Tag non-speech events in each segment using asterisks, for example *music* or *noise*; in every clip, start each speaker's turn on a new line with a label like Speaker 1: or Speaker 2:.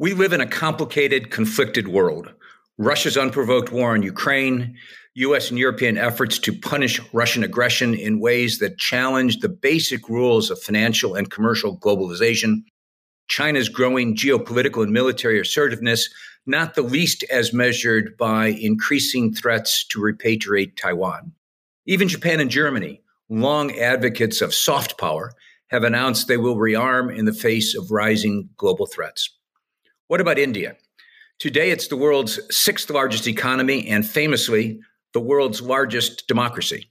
Speaker 1: We live in a complicated, conflicted world. Russia's unprovoked war in Ukraine, US and European efforts to punish Russian aggression in ways that challenge the basic rules of financial and commercial globalization, China's growing geopolitical and military assertiveness, not the least as measured by increasing threats to repatriate Taiwan. Even Japan and Germany, long advocates of soft power, have announced they will rearm in the face of rising global threats. What about India? Today, it's the world's sixth largest economy and famously the world's largest democracy.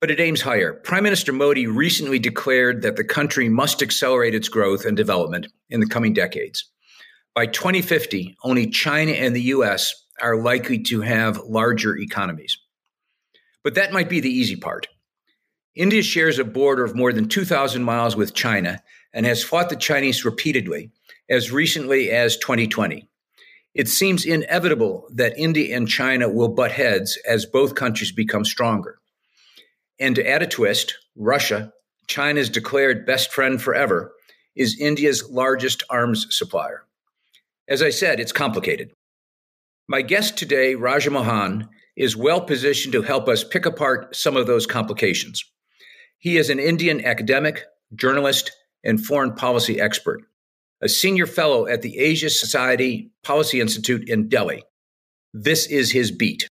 Speaker 1: But it aims higher. Prime Minister Modi recently declared that the country must accelerate its growth and development in the coming decades. By 2050, only China and the US are likely to have larger economies. But that might be the easy part. India shares a border of more than 2,000 miles with China and has fought the Chinese repeatedly as recently as 2020. It seems inevitable that India and China will butt heads as both countries become stronger. And to add a twist, Russia, China's declared best friend forever, is India's largest arms supplier. As I said, it's complicated. My guest today, Raja Mohan, is well positioned to help us pick apart some of those complications. He is an Indian academic, journalist, and foreign policy expert a senior fellow at the Asia Society Policy Institute in Delhi. This is his beat.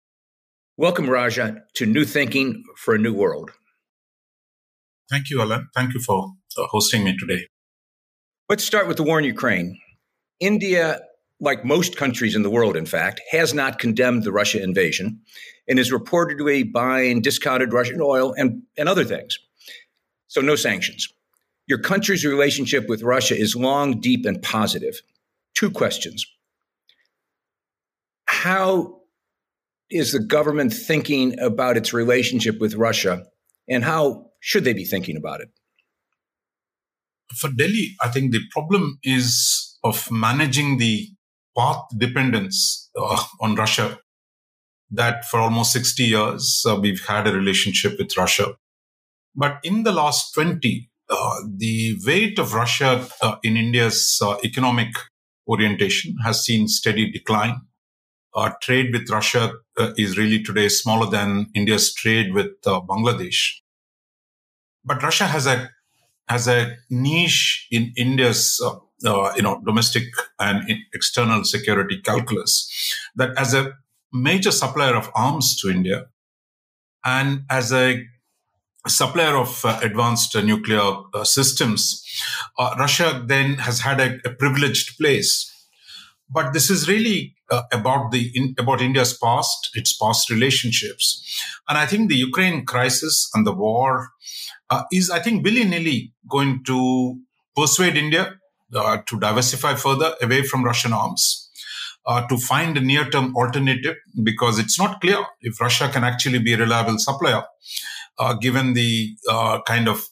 Speaker 1: Welcome, Raja, to New Thinking for a New World.
Speaker 2: Thank you, Alan. Thank you for uh, hosting me today.
Speaker 1: Let's start with the war in Ukraine. India, like most countries in the world, in fact, has not condemned the Russia invasion and is reportedly buying discounted Russian oil and, and other things. So, no sanctions. Your country's relationship with Russia is long, deep, and positive. Two questions. How is the government thinking about its relationship with Russia, and how should they be thinking about it?
Speaker 2: For Delhi, I think the problem is of managing the path dependence uh, on Russia. That for almost 60 years, uh, we've had a relationship with Russia. But in the last 20, uh, the weight of Russia uh, in India's uh, economic orientation has seen steady decline. Our trade with Russia uh, is really today smaller than India's trade with uh, Bangladesh. But Russia has a has a niche in India's you know domestic and external security calculus that as a major supplier of arms to India and as a supplier of uh, advanced uh, nuclear uh, systems, uh, Russia then has had a, a, privileged place. But this is really uh, about the in, about India's past, its past relationships, and I think the Ukraine crisis and the war uh, is, I think, willy nilly going to persuade India to diversify further away from Russian arms. Uh, to find a near term alternative because it's not clear if Russia can actually be a reliable supplier uh, given the uh, kind of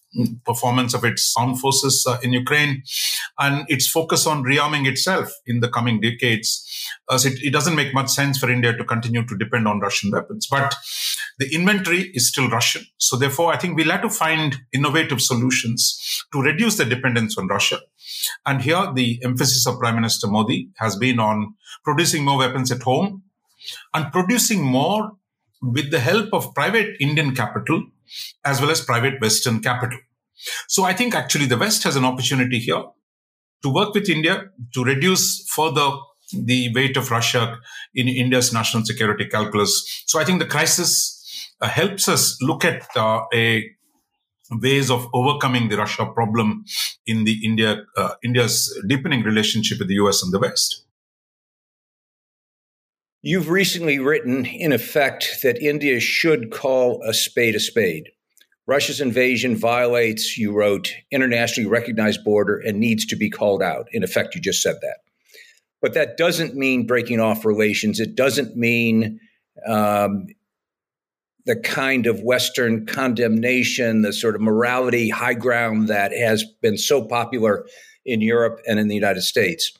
Speaker 2: performance of its armed forces uh, in Ukraine and its focus on rearming itself in the coming decades. Uh, so it, it, doesn't make much sense for India to continue to depend on Russian weapons. But the inventory is still Russian. So therefore, I think we'll have to find innovative solutions to reduce the dependence on Russia. And here the emphasis of Prime Minister Modi has been on producing more weapons at home and producing more with the help of private Indian capital as well as private Western capital. So I think actually the West has an opportunity here to work with India to reduce further the weight of Russia in India's national security calculus. So I think the crisis uh, helps us look at uh, a ways of overcoming the Russia problem in the India uh, India's deepening relationship with the US and the West.
Speaker 1: You've recently written, in effect, that India should call a spade a spade. Russia's invasion violates, you wrote, internationally recognized border and needs to be called out. In effect, you just said that. But that doesn't mean breaking off relations. It doesn't mean um, the kind of Western condemnation, the sort of morality high ground that has been so popular in Europe and in the United States.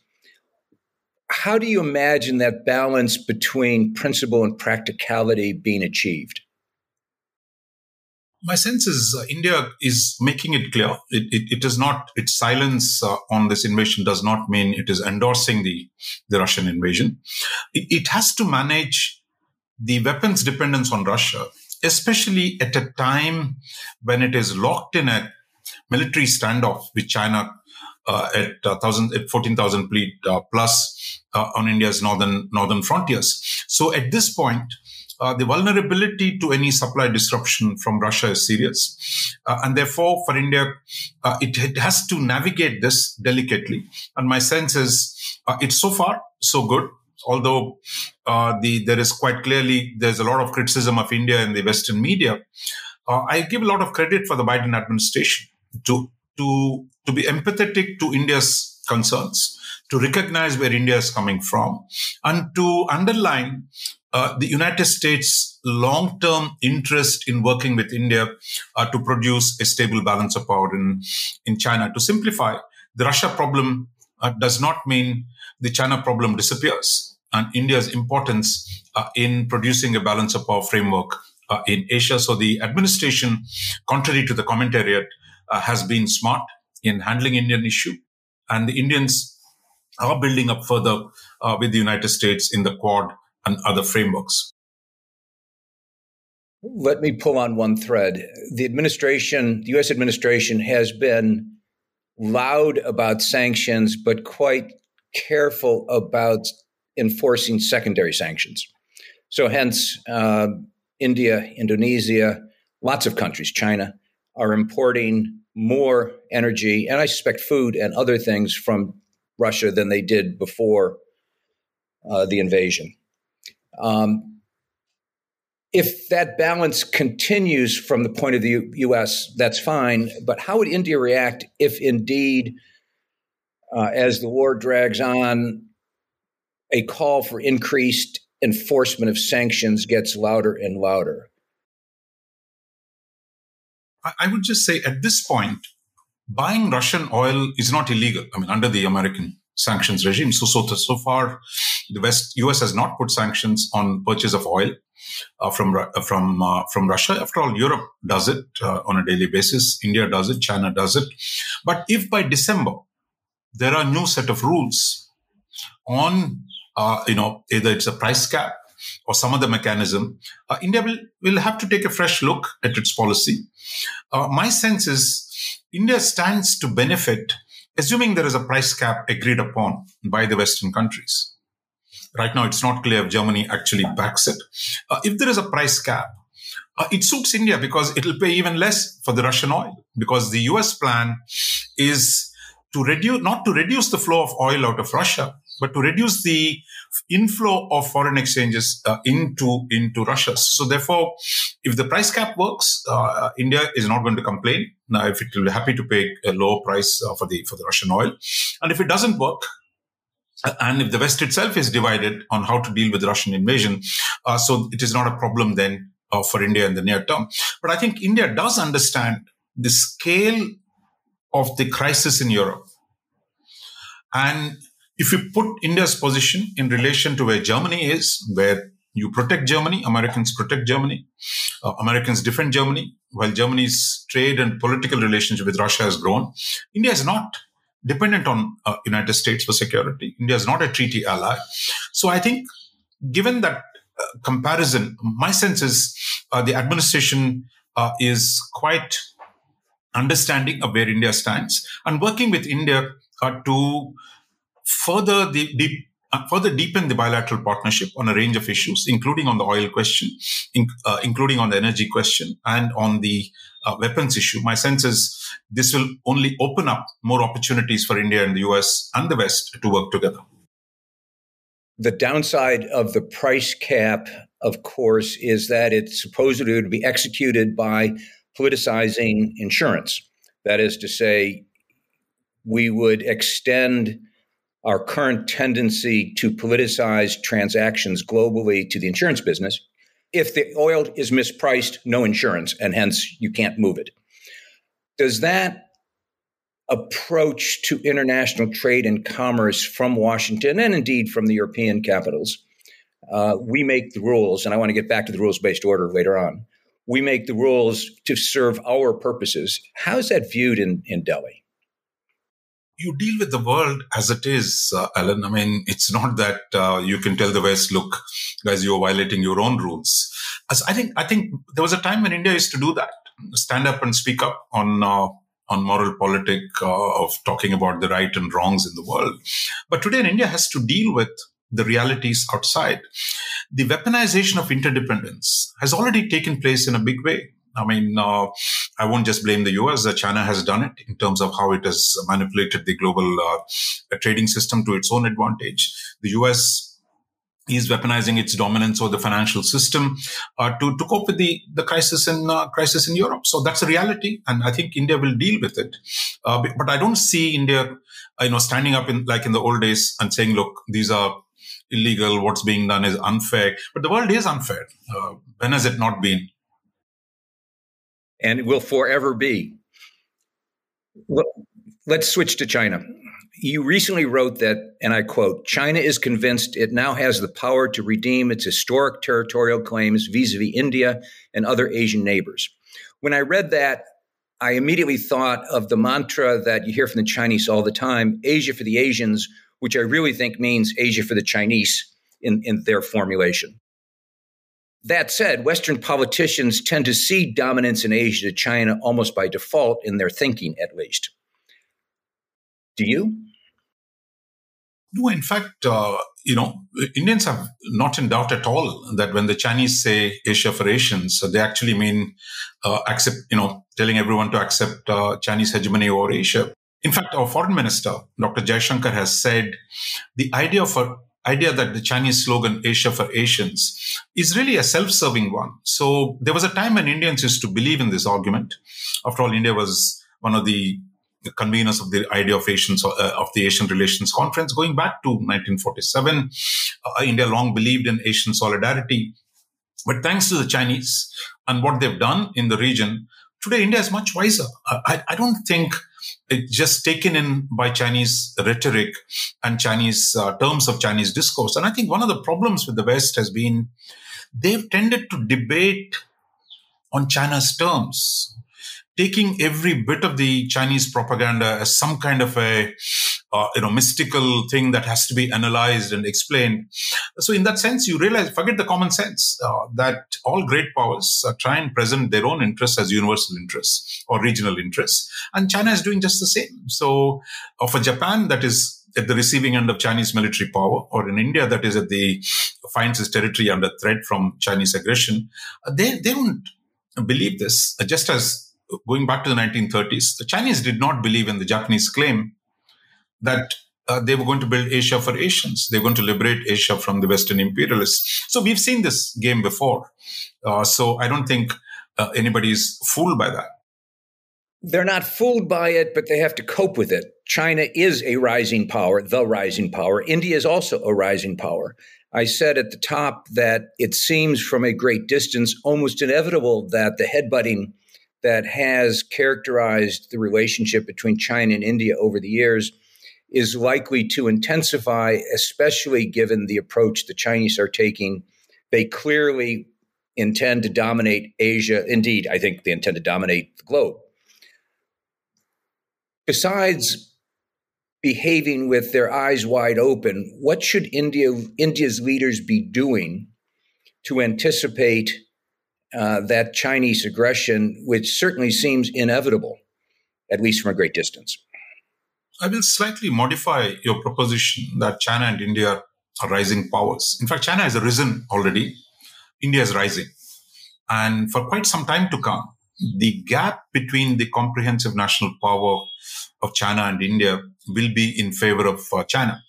Speaker 1: How do you imagine that balance between principle and practicality being achieved?
Speaker 2: My sense is uh, India is making it clear. It, it, it is not, its silence uh, on this invasion does not mean it is endorsing the, the Russian invasion. It, it has to manage the weapons dependence on Russia, especially at a time when it is locked in a military standoff with China uh, at, uh, at 14,000 fleet uh, plus uh, on India's northern northern frontiers. So at this point, uh, the vulnerability to any supply disruption from Russia is serious. Uh, and therefore, for India, uh, it, it, has to navigate this delicately. And my sense is uh, it's so far so good. Although uh, the, there is quite clearly, there's a lot of criticism of India in the Western media. I give a lot of credit for the Biden administration to, to, to be empathetic to India's concerns to recognize where India is coming from and to underline uh, the United States' long term interest in working with India uh, to produce a stable balance of power in, in China. To simplify, the Russia problem uh, does not mean the China problem disappears. And India's importance uh, in producing a balance of power framework uh, in Asia. So the administration, contrary to the commentariat, has been smart in handling Indian issue. And the Indians are building up further with the United States in the Quad and other frameworks.
Speaker 1: Let me pull on one thread. The administration, the US administration, has been loud about sanctions, but quite careful about enforcing secondary sanctions. So, hence, uh, India, Indonesia, lots of countries, China, are importing more energy and I suspect food and other things from Russia than they did before uh, the invasion. Um, if that balance continues from the point of the U- U.S., that's fine. But how would India react if indeed, uh, as the war drags on, a call for increased enforcement of sanctions gets louder and louder?
Speaker 2: I would just say at this point, buying Russian oil is not illegal. I mean, under the American sanctions regime. So, so, so far, the West, US has not put sanctions on purchase of oil uh, from uh, from uh, from Russia. After all, Europe does it uh, on a daily basis. India does it. China does it. But if by December there are new set of rules on, uh, you know, either it's a price cap or some other mechanism, India will will have to take a fresh look at its policy. my sense is India stands to benefit assuming there is a price cap agreed upon by the Western countries. Right now, it's not clear if Germany actually backs it. Uh, if there is a price cap, uh, it suits India because it'll pay even less for the Russian oil because the US plan is to reduce, not to reduce the flow of oil out of Russia, but to reduce the inflow of foreign exchanges uh, into into Russia. So therefore, if the price cap works, uh, India is not going to complain. Now, if it will be happy to pay a lower price uh, for the for the Russian oil, and if it doesn't work, uh, and if the West itself is divided on how to deal with Russian invasion, uh, so it is not a problem then uh, for India in the near term. But I think India does understand the scale of the crisis in Europe. And if you put India's position in relation to where Germany is, where you protect Germany, Americans protect Germany, uh, Americans defend Germany, while Germany's trade and political relationship with Russia has grown, India is not dependent on uh, United States for security. India is not a treaty ally. So I think, given that uh, comparison, my sense is uh, the administration uh, is quite understanding of where India stands and working with India uh, to further the deep uh, further deepen the bilateral partnership on a range of issues, including on the oil question, in, uh, including on the energy question, and on the uh, weapons issue. My sense is this will only open up more opportunities for India and the US and the West to work together.
Speaker 1: The downside of the price cap, of course, is that it's supposedly to be executed by politicizing insurance. That is to say, we would extend our current tendency to politicize transactions globally to the insurance business. If the oil is mispriced, no insurance, and hence you can't move it. Does that approach to international trade and commerce from Washington and indeed from the European capitals? Uh, we make the rules, and I want to get back to the rules based order later on. We make the rules to serve our purposes. How is that viewed in, in Delhi?
Speaker 2: You deal with the world as it is, uh, Alan. I mean, it's not that uh, you can tell the West, look, guys, you're violating your own rules. As I think, I think there was a time when India used to do that, stand up and speak up on uh, on moral politic uh, of talking about the right and wrongs in the world. But today, India has to deal with the realities outside. The weaponization of interdependence has already taken place in a big way. I mean, uh, I won't just blame the US. Uh, China has done it in terms of how it has manipulated the global uh, trading system to its own advantage. The US is weaponizing its dominance over the financial system uh, to, to cope with the, the crisis in uh, crisis in Europe. So that's a reality, and I think India will deal with it. Uh, but I don't see India, you know, standing up in like in the old days and saying, "Look, these are illegal. What's being done is unfair." But the world is unfair. Uh, when has it not been?
Speaker 1: And will forever be. Let's switch to China. You recently wrote that, and I quote, China is convinced it now has the power to redeem its historic territorial claims vis a vis India and other Asian neighbors. When I read that, I immediately thought of the mantra that you hear from the Chinese all the time Asia for the Asians, which I really think means Asia for the Chinese in, in their formulation. That said, Western politicians tend to see dominance in Asia to China almost by default in their thinking, at least. Do you?
Speaker 2: No, in fact, uh, you know, Indians are not in doubt at all that when the Chinese say Asia for Asians, they actually mean uh, accept, you know, telling everyone to accept uh, Chinese hegemony over Asia. In fact, our foreign minister, Dr. Jaishankar, has said the idea of a idea that the Chinese slogan Asia for Asians is really a self-serving one. So there was a time when Indians used to believe in this argument. After all, India was one of the conveners of the idea of Asians uh, of the Asian Relations Conference going back to 1947. Uh, India long believed in Asian solidarity, but thanks to the Chinese and what they've done in the region, today India is much wiser. I, I don't think just taken in by Chinese rhetoric and Chinese uh, terms of Chinese discourse. And I think one of the problems with the West has been they've tended to debate on China's terms taking every bit of the Chinese propaganda as some kind of a uh, you know mystical thing that has to be analyzed and explained. So in that sense, you realize forget the common sense uh, that all great powers uh, try and present their own interests as universal interests or regional interests, and China is doing just the same. So uh, for Japan, that is at the receiving end of Chinese military power, or in India that is at the finds its territory under threat from Chinese aggression, uh, they they don't believe this. Uh, just as going back to the 1930s, the Chinese did not believe in the Japanese claim that uh, they were going to build Asia for Asians. They were going to liberate Asia from the Western imperialists. So we've seen this game before. Uh, so I don't think uh, anybody's fooled by that.
Speaker 1: They're not fooled by it, but they have to cope with it. China is a rising power, the rising power. India is also a rising power. I said at the top that it seems from a great distance almost inevitable that the headbutting that has characterized the relationship between China and India over the years is likely to intensify, especially given the approach the Chinese are taking. They clearly intend to dominate Asia. Indeed, I think they intend to dominate the globe. Besides behaving with their eyes wide open, what should India, India's leaders be doing to anticipate uh, that Chinese aggression, which certainly seems inevitable, at least from a great distance.
Speaker 2: I will slightly modify your proposition that China and India are rising powers. In fact, China has risen already, India is rising. And for quite some time to come, the gap between the comprehensive national power of China and India will be in favor of uh, China.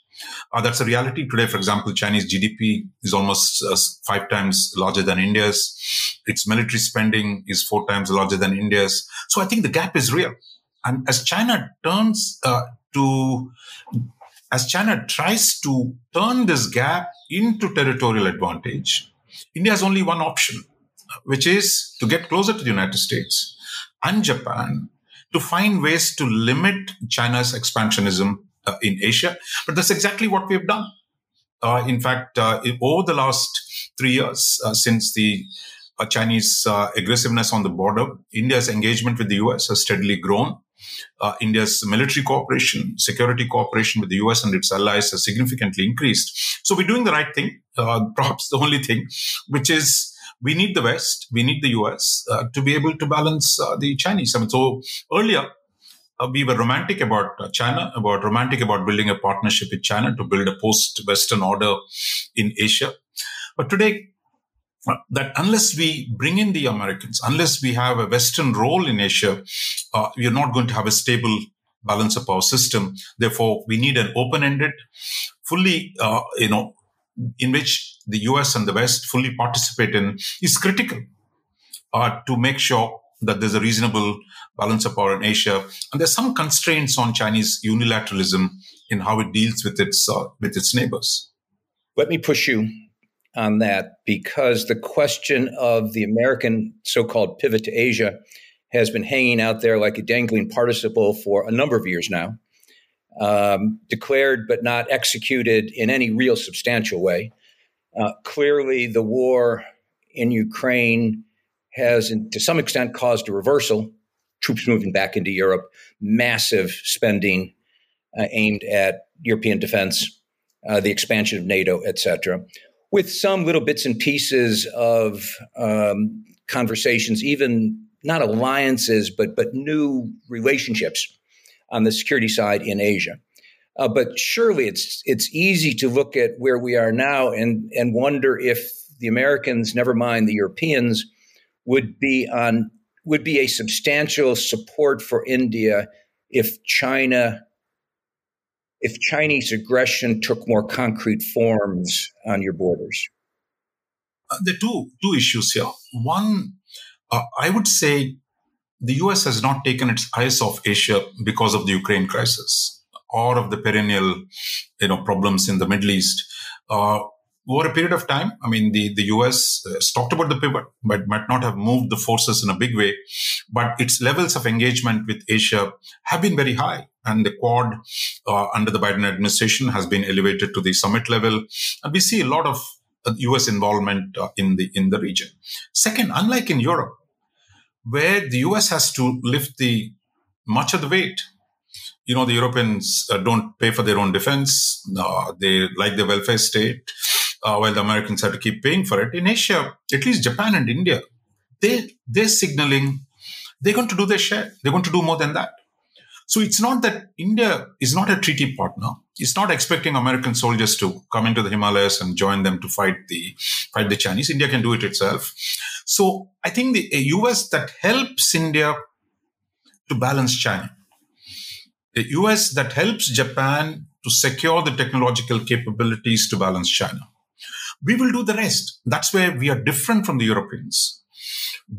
Speaker 2: Uh, that's a reality today. For example, Chinese GDP is almost uh, five times larger than India's. Its military spending is four times larger than India's. So I think the gap is real. And as China turns uh, to as China tries to turn this gap into territorial advantage, India has only one option, which is to get closer to the United States and Japan to find ways to limit China's expansionism uh, in Asia. But that's exactly what we've done. Uh, in fact, uh, over the last three years, uh, since the uh, Chinese uh, aggressiveness on the border, India's engagement with the US has steadily grown. India's military cooperation, security cooperation with the US and its allies has significantly increased. So we're doing the right thing, *laughs* perhaps the only thing, which is we need the West, we need the US uh, to be able to balance uh, the Chinese. I mean, so earlier uh, we were romantic about uh, China, about romantic about building a partnership with China to build a post-Western order in Asia. But today, uh, that unless we bring in the Americans, unless we have a Western role in Asia, uh, we are not going to have a stable balance of power system. Therefore, we need an open-ended, fully, you know, in which the US and the West fully participate in is critical uh, to make sure that there's a reasonable balance of power in Asia. And there's some constraints on Chinese unilateralism in how it deals with its uh, with its neighbors.
Speaker 1: Let me push you on that because the question of the American so-called pivot to Asia has been hanging out there like a dangling participle for a number of years now um, declared but not executed in any real substantial way. Uh, clearly, the war in Ukraine has, to some extent, caused a reversal. Troops moving back into Europe, massive spending uh, aimed at European defense, uh, the expansion of NATO, etc. With some little bits and pieces of um, conversations, even not alliances, but but new relationships on the security side in Asia. Uh, but surely it's it's easy to look at where we are now and and wonder if the Americans, never mind the Europeans, would be on would be a substantial support for India if China if Chinese aggression took more concrete forms on your borders.
Speaker 2: Uh, there are two two issues here. One, uh, I would say the US has not taken its eyes off Asia because of the Ukraine crisis or of the perennial, you know, problems in the Middle East. Uh, over a period of time, I mean, the, the US uh, talked about the pivot, but might not have moved the forces in a big way. But its levels of engagement with Asia have been very high. And the Quad uh, under the Biden administration has been elevated to the summit level. And we see a lot of US uh, involvement uh, in the in the region. Second, unlike in Europe, where the US has to lift the much of the weight. You know, the Europeans uh, don't pay for their own defense. Uh, they like the welfare state, uh, while the Americans have to keep paying for it. In Asia, at least Japan and India, they they're signaling they're going to do their share. They're going to do more than that. So it's not that India is not a treaty partner. It's not expecting American soldiers to come into the Himalayas and join them to fight the fight the Chinese. India can do it itself. So I think the US that helps India to balance China, The US that helps Japan to secure the technological capabilities to balance China. We will do the rest. That's where we are different from the Europeans.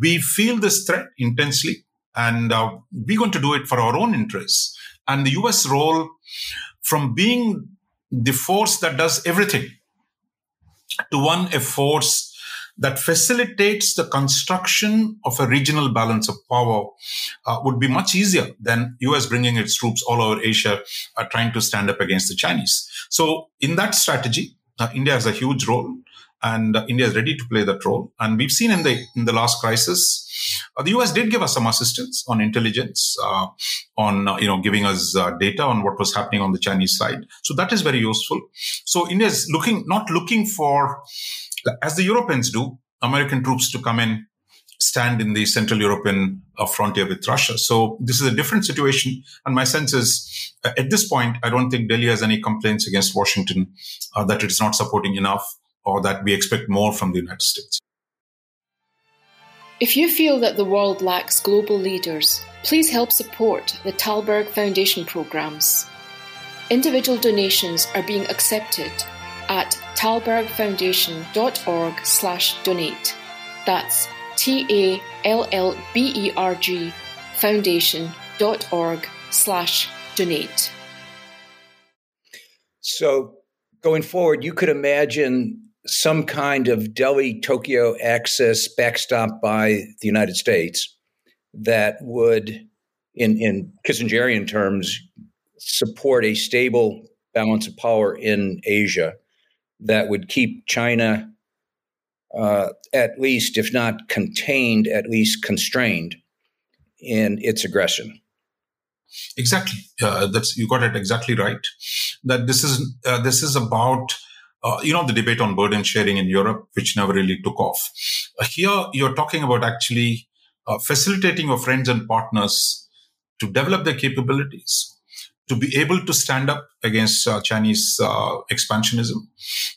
Speaker 2: We feel this threat intensely and uh, we're going to do it for our own interests. And the US role from being the force that does everything to one, a force that facilitates the construction of a regional balance of power uh, would be much easier than US bringing its troops all over Asia uh, trying to stand up against the Chinese. So in that strategy, uh, India has a huge role and uh, India is ready to play that role. And we've seen in the in the last crisis, uh, the US did give us some assistance on intelligence, uh, on uh, you know giving us uh, data on what was happening on the Chinese side. So that is very useful. So India is looking not looking for as the Europeans do, American troops to come in, stand in the Central European uh, frontier with Russia. So this is a different situation. And my sense is, uh, at this point, I don't think Delhi has any complaints against Washington uh, that it's not supporting enough or that we expect more from the United States.
Speaker 3: If you feel that the world lacks global leaders, please help support the Tallberg Foundation programs. Individual donations are being accepted at tallbergfoundation.org slash donate. That's T-A-L-L-B-E-R-G foundation.org slash donate.
Speaker 1: So, going forward, you could imagine some kind of Delhi Tokyo axis backstopped by the United States that would, in, in Kissingerian terms, support a stable balance of power in Asia that would keep China uh, at least, if not contained, at least constrained in its aggression.
Speaker 2: Exactly, uh, that's you got it exactly right. That this is uh, this is about uh, you know the debate on burden sharing in Europe, which never really took off. Uh, here, you're talking about actually uh, facilitating your friends and partners to develop their capabilities to be able to stand up against uh, Chinese uh, expansionism.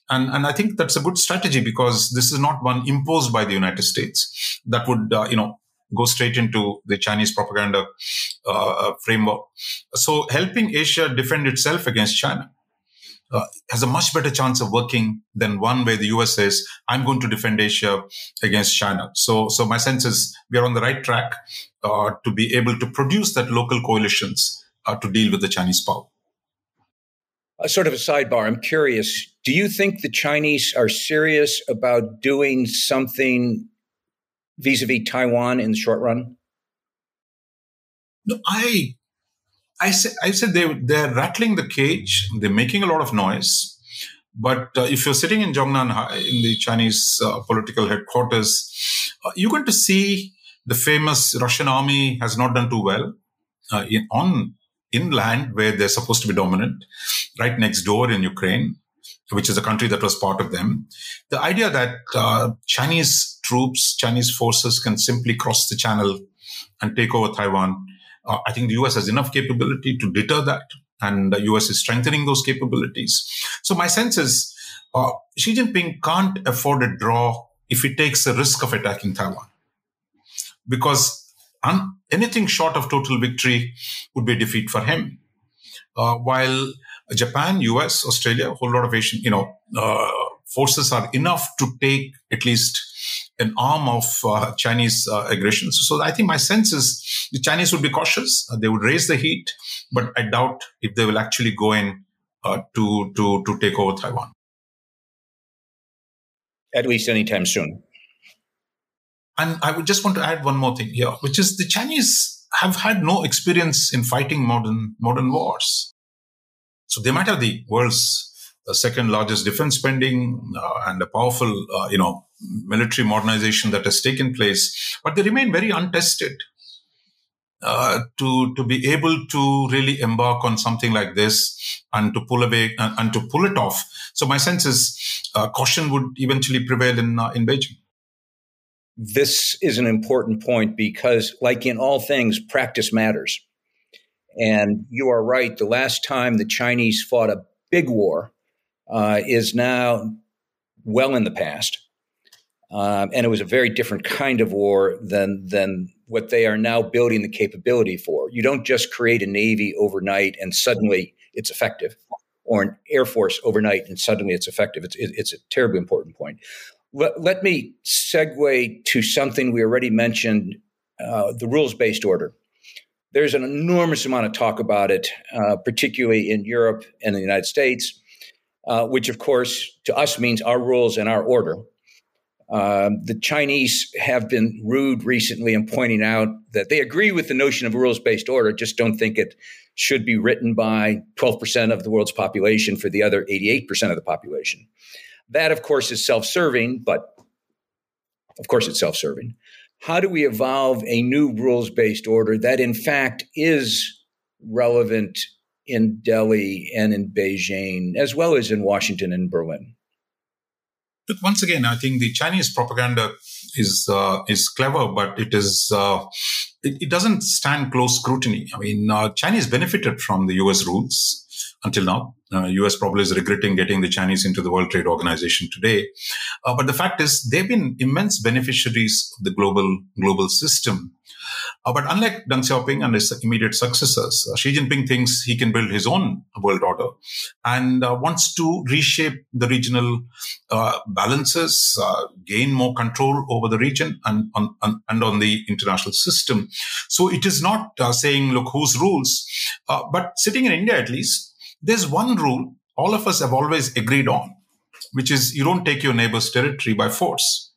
Speaker 2: And, and I think that's a good strategy because this is not one imposed by the United States that would, uh, you know, go straight into the Chinese propaganda uh, framework. So helping Asia defend itself against China. Uh, has a much better chance of working than one where the US says, I'm going to defend Asia against China. So, so my sense is we are on the right track to be able to produce that local coalitions uh, to deal with the Chinese power.
Speaker 1: A sort of a sidebar, I'm curious do you think the Chinese are serious about doing something vis a vis Taiwan in the short run?
Speaker 2: No, I. I said, I said they, they're rattling the cage. They're making a lot of noise. But uh, if you're sitting in Zhongnan in the Chinese uh, political headquarters, uh, you're going to see the famous Russian army has not done too well uh, in, on inland where they're supposed to be dominant, right next door in Ukraine, which is a country that was part of them. The idea that uh, Chinese troops, Chinese forces can simply cross the channel and take over Taiwan. Uh, I think the US has enough capability to deter that, and the US is strengthening those capabilities. So my sense is uh, Xi Jinping can't afford a draw if he takes the risk of attacking Taiwan. Because un- anything short of total victory would be a defeat for him. Uh, while Japan, US, Australia, a whole lot of Asian, you know, uh, forces are enough to take at least an arm of uh, Chinese uh, aggression. So I think my sense is the Chinese would be cautious. Uh, they would raise the heat, but I doubt if they will actually go in uh, to to to take over Taiwan.
Speaker 1: At least anytime soon.
Speaker 2: And I would just want to add one more thing here, which is the Chinese have had no experience in fighting modern modern wars. So they might have the world's uh, second largest defense spending uh, and a powerful, uh, you know, military modernization that has taken place, but they remain very untested. Uh, to to be able to really embark on something like this and to pull away and, and to pull it off. So my sense is uh, caution would eventually prevail in uh, in Beijing
Speaker 1: this is an important point because, like in all things, practice matters. And you are right. The last time the Chinese fought a big war uh, is now well in the past. Um, and it was a very different kind of war than, than what they are now building the capability for. You don't just create a Navy overnight and suddenly it's effective, or an Air Force overnight and suddenly it's effective. It's, it, it's a terribly important point. Let, let me segue to something we already mentioned uh, the rules based order. There's an enormous amount of talk about it, uh, particularly in Europe and the United States, uh, which, of course, to us means our rules and our order. Um, the Chinese have been rude recently in pointing out that they agree with the notion of a rules based order, just don't think it should be written by 12% of the world's population for the other 88% of the population. That, of course, is self serving, but of course, it's self serving. How do we evolve a new rules based order that, in fact, is relevant in Delhi and in Beijing, as well as in Washington and Berlin?
Speaker 2: Look, once again, I think the Chinese propaganda is uh, is clever, but it is uh, it, it, doesn't stand close scrutiny. I mean, uh, Chinese benefited from the U.S. rules until now. Uh, US probably is regretting getting the Chinese into the World Trade Organization today. Uh, but the fact is, they've been immense beneficiaries of the global global system. Uh, but unlike Deng Xiaoping and his immediate successors, uh, Xi Jinping thinks he can build his own world order and uh, wants to reshape the regional uh, balances, gain more control over the region and on, on, and on the international system. So it is not saying, look, whose rules, but sitting in India at least, there's one rule all of us have always agreed on, which is you don't take your neighbor's territory by force.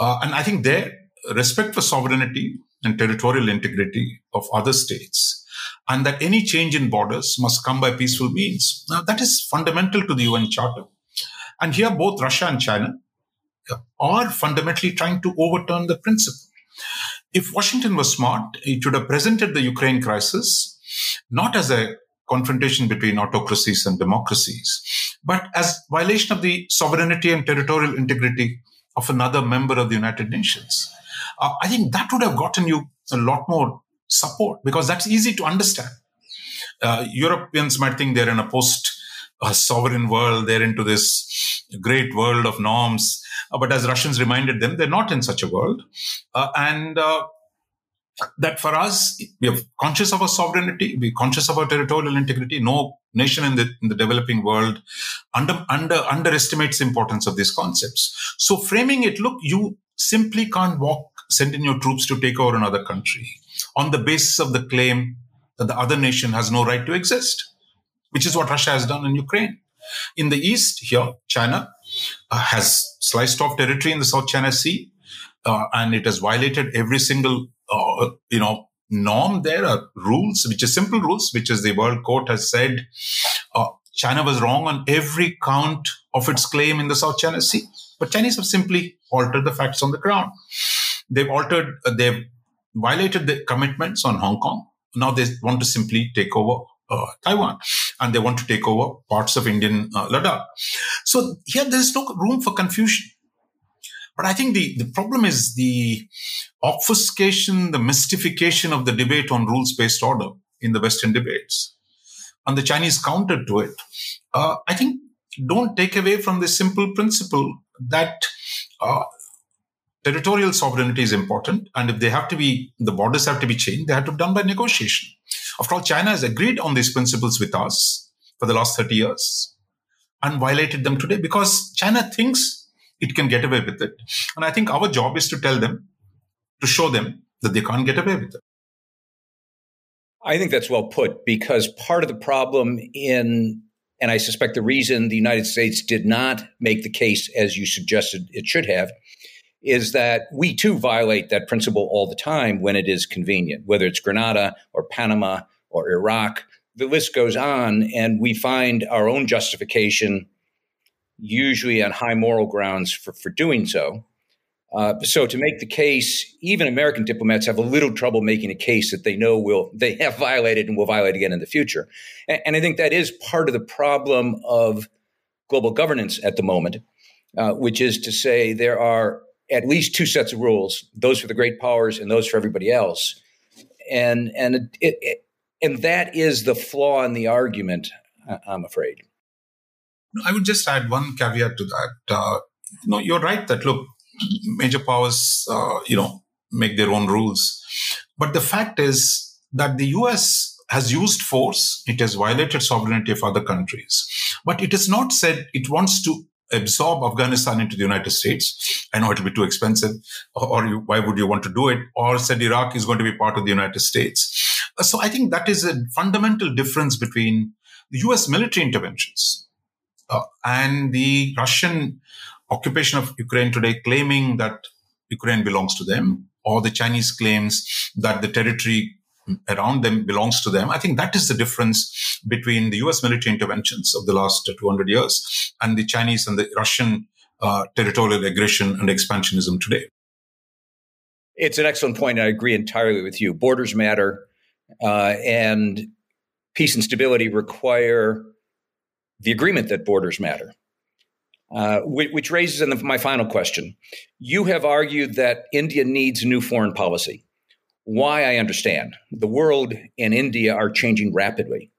Speaker 2: Uh, and I think there, respect for sovereignty and territorial integrity of other states, and that any change in borders must come by peaceful means. Now, that is fundamental to the UN Charter. And here, both Russia and China are fundamentally trying to overturn the principle. If Washington was smart, it should have presented the Ukraine crisis not as a confrontation between autocracies and democracies, but as violation of the sovereignty and territorial integrity of another member of the United Nations. Uh, I think that would have gotten you a lot more support because that's easy to understand. Uh, Europeans might think they're in a post uh, sovereign world, they're into this great world of norms. Uh, but as Russians reminded them, they're not in such a world. Uh, and that for us, we are conscious of our sovereignty, we're conscious of our territorial integrity. No nation in the, in the developing world under, under, underestimates the importance of these concepts. So framing it, look, you simply can't walk, send in your troops to take over another country on the basis of the claim that the other nation has no right to exist, which is what Russia has done in Ukraine. In the east, here, China uh, has sliced off territory in the South China Sea, uh, and it has violated every single you know, norm there are rules, which is simple rules, which is the World Court has said uh, China was wrong on every count of its claim in the South China Sea. But Chinese have simply altered the facts on the ground. They've altered, uh, they've violated the commitments on Hong Kong. Now they want to simply take over uh, Taiwan and they want to take over parts of Indian uh, Ladakh. So here there's no room for confusion. But I think the, the problem is the obfuscation, the mystification of the debate on rules based order in the Western debates. And the Chinese counter to it, uh, I think, don't take away from the simple principle that uh, territorial sovereignty is important. And if they have to be, the borders have to be changed, they have to be done by negotiation. After all, China has agreed on these principles with us for the last 30 years and violated them today because China thinks it can get away with it. And I think our job is to tell them, to show them that they can't get away with it.
Speaker 1: I think that's well put because part of the problem in, and I suspect the reason the United States did not make the case as you suggested it should have, is that we too violate that principle all the time when it is convenient, whether it's Grenada or Panama or Iraq. The list goes on, and we find our own justification usually on high moral grounds for, for doing so. Uh, so to make the case, even American diplomats have a little trouble making a case that they know will they have violated and will violate again in the future. And, and I think that is part of the problem of global governance at the moment, uh, which is to say there are at least two sets of rules: those for the great powers and those for everybody else. And and it, it and that is the flaw in the argument. I'm afraid.
Speaker 2: I would just add one caveat to that. Uh, you know, you're right that look, major powers, uh, you know, make their own rules, but the fact is that the U.S. has used force. It has violated sovereignty of other countries, but it has not said it wants to absorb Afghanistan into the United States. I know it'll be too expensive, or you, why would you want to do it? Or said Iraq is going to be part of the United States. So I think that is a fundamental difference between the U.S. military interventions uh, and the Russian occupation of Ukraine today claiming that Ukraine belongs to them, or the Chinese claims that the territory around them belongs to them. I think that is the difference between the US military interventions of the last 200 years and the Chinese and the Russian uh, territorial aggression and expansionism today.
Speaker 1: It's an excellent point. I agree entirely with you. Borders matter, uh, and peace and stability require the agreement that borders matter. Uh, which, raises the, my final question. You have argued that India needs new foreign policy. Why I understand. The world and India are changing rapidly.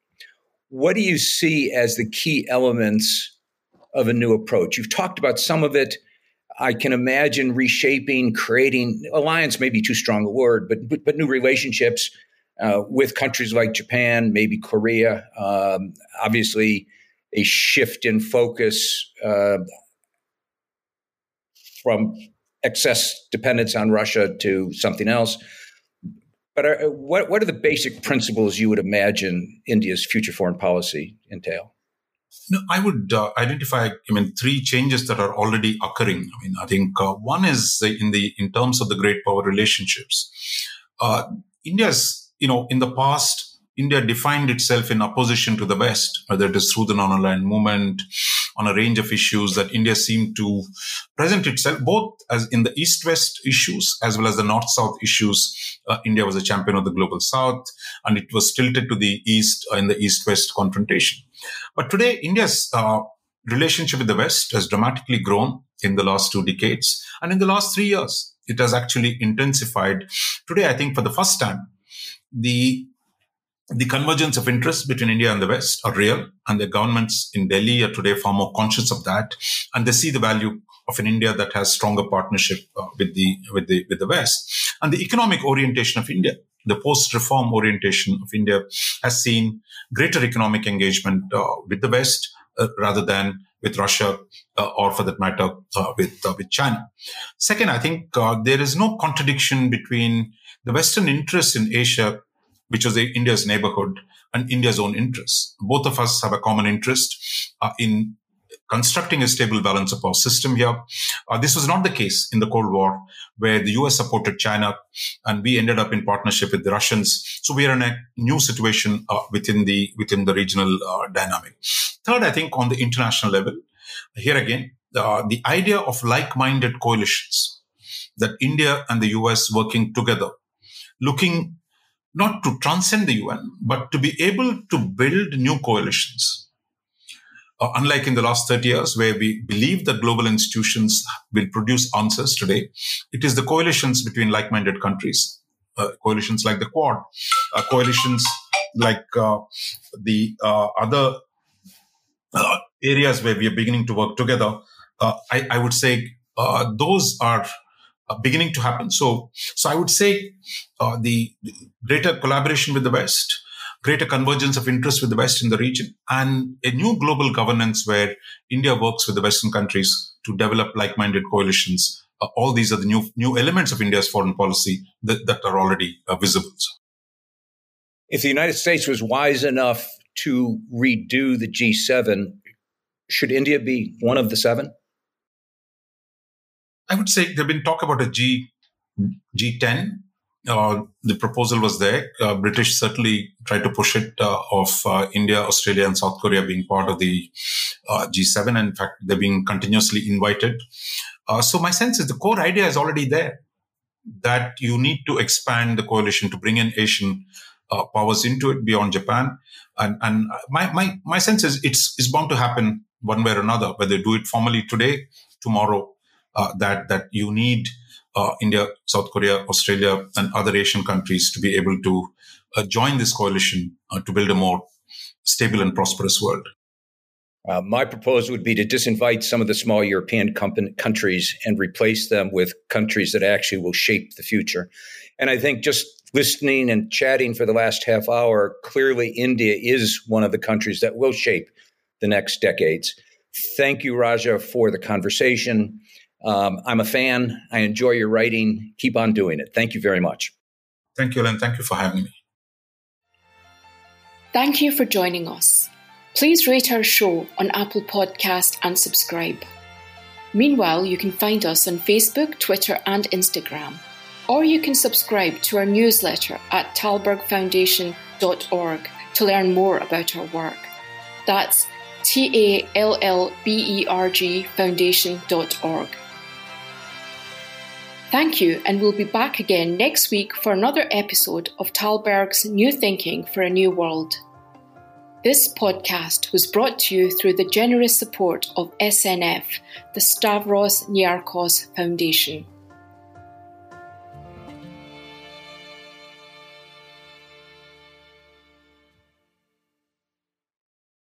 Speaker 1: What do you see as the key elements of a new approach? You've talked about some of it. I can imagine reshaping, creating alliance, maybe too strong a word, but but, but new relationships uh, with countries like Japan, maybe Korea. Um, obviously, a shift in focus uh, from excess dependence on Russia to something else. But are, what what are the basic principles you would imagine India's future foreign policy entail?
Speaker 2: No, I would uh, identify, I mean, three changes that are already occurring. I mean, I think uh, one is in the in terms of the great power relationships. Uh, India's, you know, in the past, India defined itself in opposition to the West, whether it is through the non-aligned movement, on a range of issues that India seemed to present itself both as in the East-West issues as well as the North-South issues. Uh, India was a champion of the global South, and it was tilted to the East uh, in the East-West confrontation. But today, India's uh, relationship with the West has dramatically grown in the last two decades, and in the last three years, it has actually intensified. Today, I think for the first time, the the convergence of interests between India and the West are real, and the governments in Delhi are today far more conscious of that, and they see the value of an India that has stronger partnership uh, with the with the with the West, and the economic orientation of India. The post-reform orientation of India has seen greater economic engagement uh, with the West uh, rather than with Russia uh, or, for that matter, uh, with uh, with China. Second, I think there is no contradiction between the Western interests in Asia which was India's neighborhood and India's own interests. Both of us have a common interest uh, in constructing a stable balance of power system here. Uh, this was not the case in the Cold War, where the US supported China and we ended up in partnership with the Russians. So we are in a new situation uh, within the within the regional uh, dynamic. Third, I think on the international level, here again, uh, the idea of like-minded coalitions that India and the US working together, looking not to transcend the UN, but to be able to build new coalitions. Uh, unlike in the last 30 years, where we believe that global institutions will produce answers today, it is the coalitions between like minded countries, uh, coalitions like the Quad, uh, coalitions like uh, the uh, other uh, areas where we are beginning to work together. I, I, would say those are uh, beginning to happen. So, so I would say uh, the, the greater collaboration with the West, greater convergence of interest with the West in the region, and a new global governance where India works with the Western countries to develop like-minded coalitions. Uh, all these are the new new elements of India's foreign policy that, that are already uh, visible.
Speaker 1: If the United States was wise enough to redo the G7, should India be one of the seven?
Speaker 2: I would say there've been talk about a G G10. Uh, the proposal was there. Uh, British certainly tried to push it uh, of uh, India, Australia, and South Korea being part of the uh, G7. And in fact, they're being continuously invited. Uh, so my sense is the core idea is already there that you need to expand the coalition to bring in Asian powers into it beyond Japan. And, and my, my, my sense is it's, it's bound to happen one way or another, whether they do it formally today, tomorrow, that that you need uh, India, South Korea, Australia, and other Asian countries to be able to uh, join this coalition uh, to build a more stable and prosperous world.
Speaker 1: Uh, my proposal would be to disinvite some of the small European countries and replace them with countries that actually will shape the future. And I think just listening and chatting for the last half hour, clearly India is one of the countries that will shape the next decades. Thank you, Raja, for the conversation. Um, I'm a fan. I enjoy your writing. Keep on doing it. Thank you very much.
Speaker 2: Thank you, Len. Thank you for having me.
Speaker 3: Thank you for joining us. Please rate our show on Apple Podcast and subscribe. Meanwhile, you can find us on Facebook, Twitter, and Instagram. Or you can subscribe to our newsletter at tallbergfoundation.org to learn more about our work. That's T A L L B E R G foundation.org. Thank you, and we'll be back again next week for another episode of Tallberg's New Thinking for a New World. This podcast was brought to you through the generous support of SNF, the Stavros Niarchos Foundation.